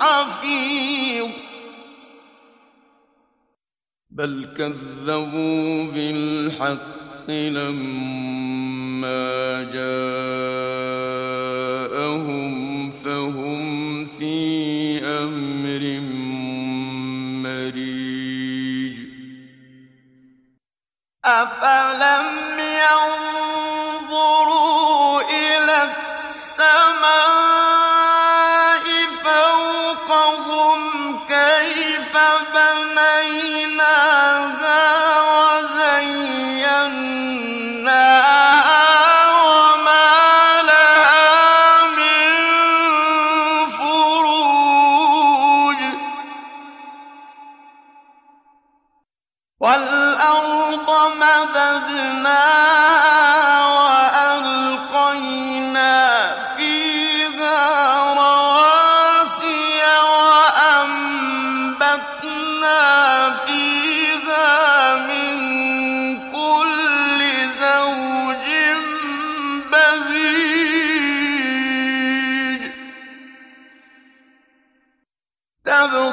حفيظ. بل كذبوا بالحق لما جاءهم فهم في أمر مريج. أفلم وَالْأَرْضَ مَدَدْنَاهَا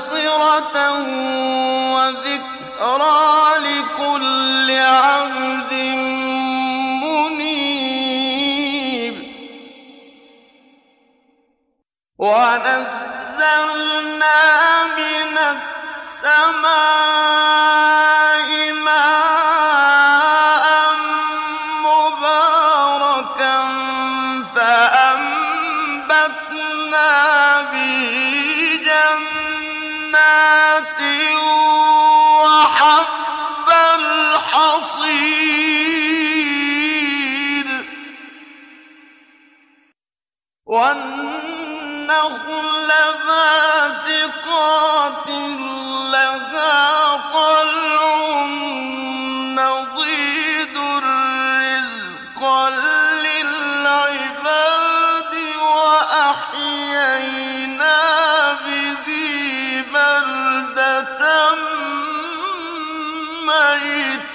ومبصرة وذكرى لكل عبد منيب. ونزلنا من السماء مباركا فأنبتنا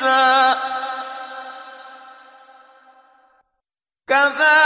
شئتا كذلك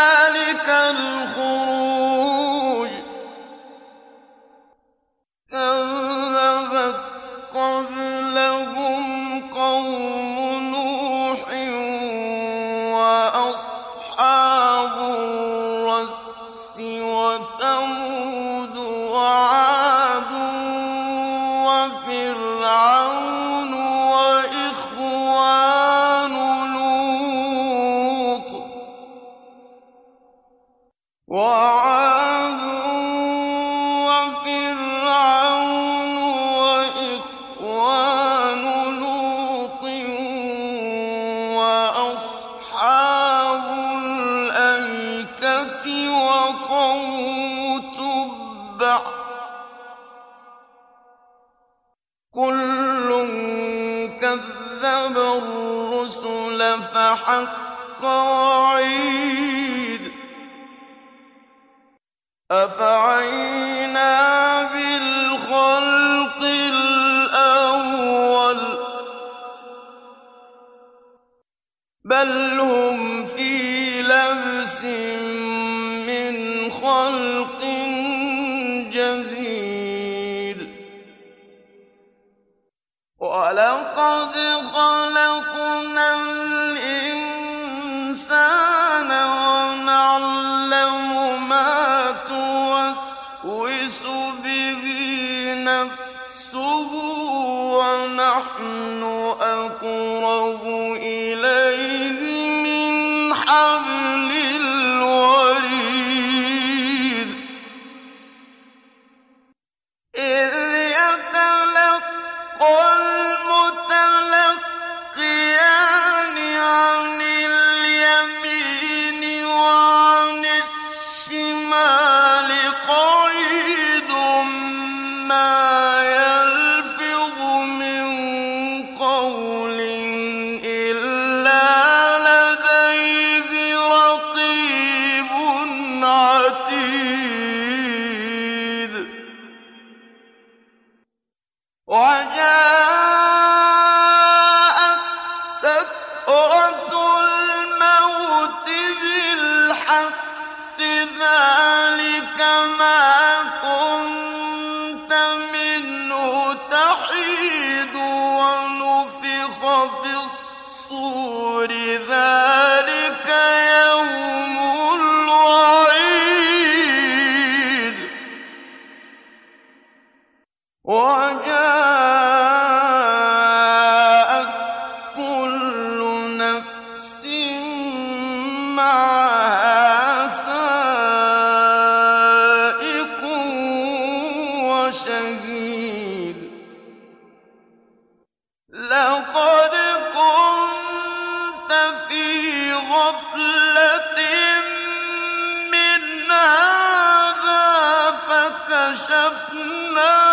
حق وعيد أفعين توسوس به نفسه ونحن أقرب إليه فكشفنا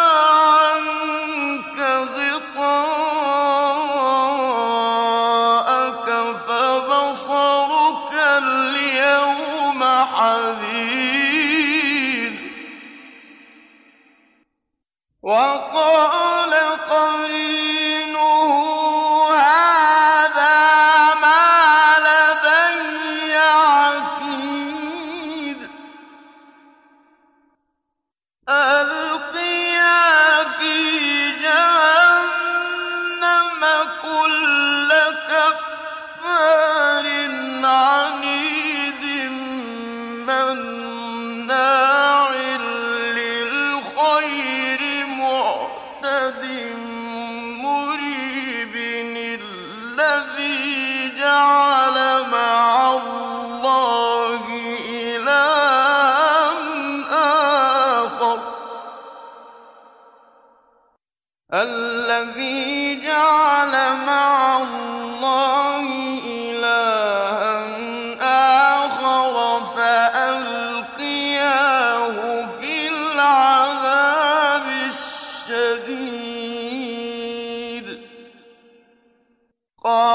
قال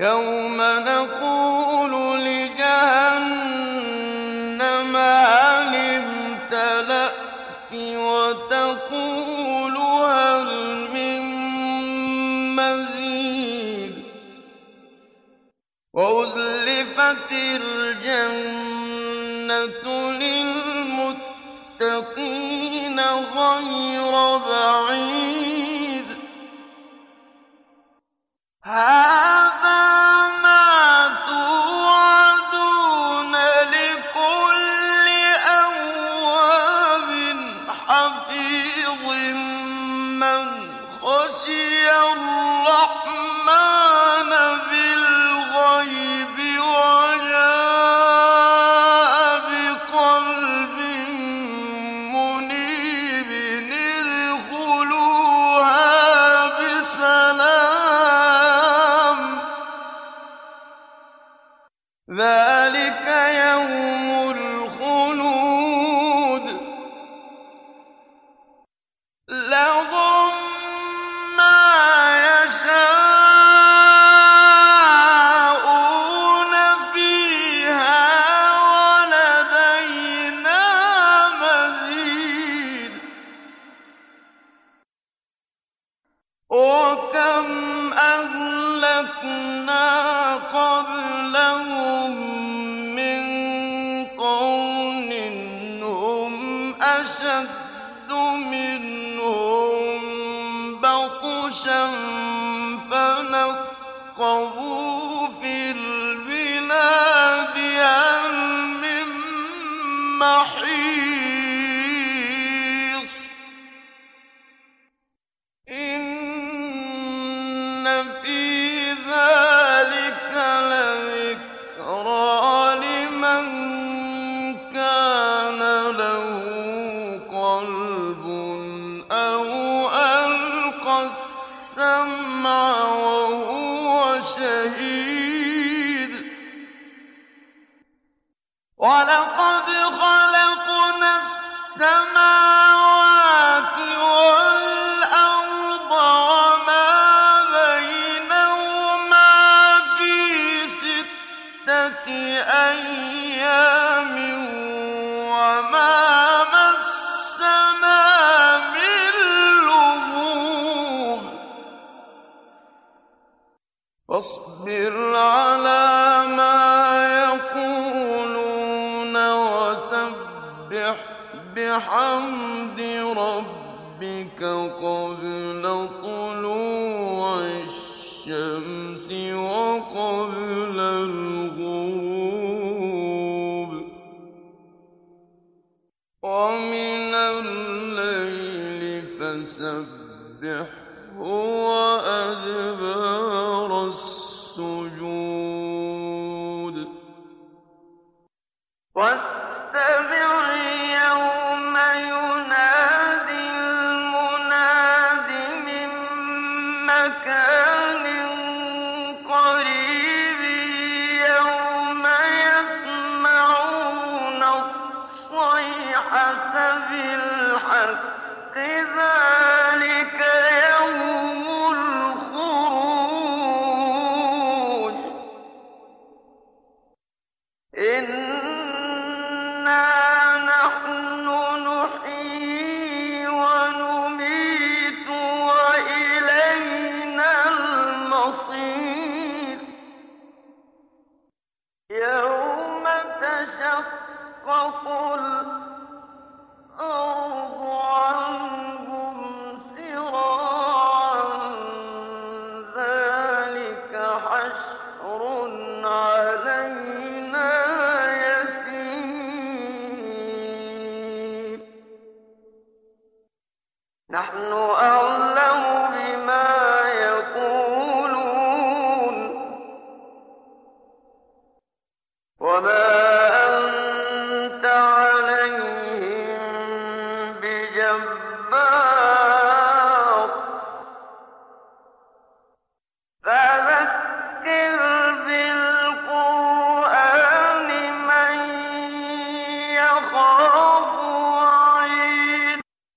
يوم نقول لجهنم مزيد؟ وأزلفت الجنة لنا ibni شهيد. ولقد خلقنا السماء فاصبر على ما يقولون وسبح بحمد ربك قبل طلوع الشمس وقبل الغروب. ومن الليل وأدبر الحق قل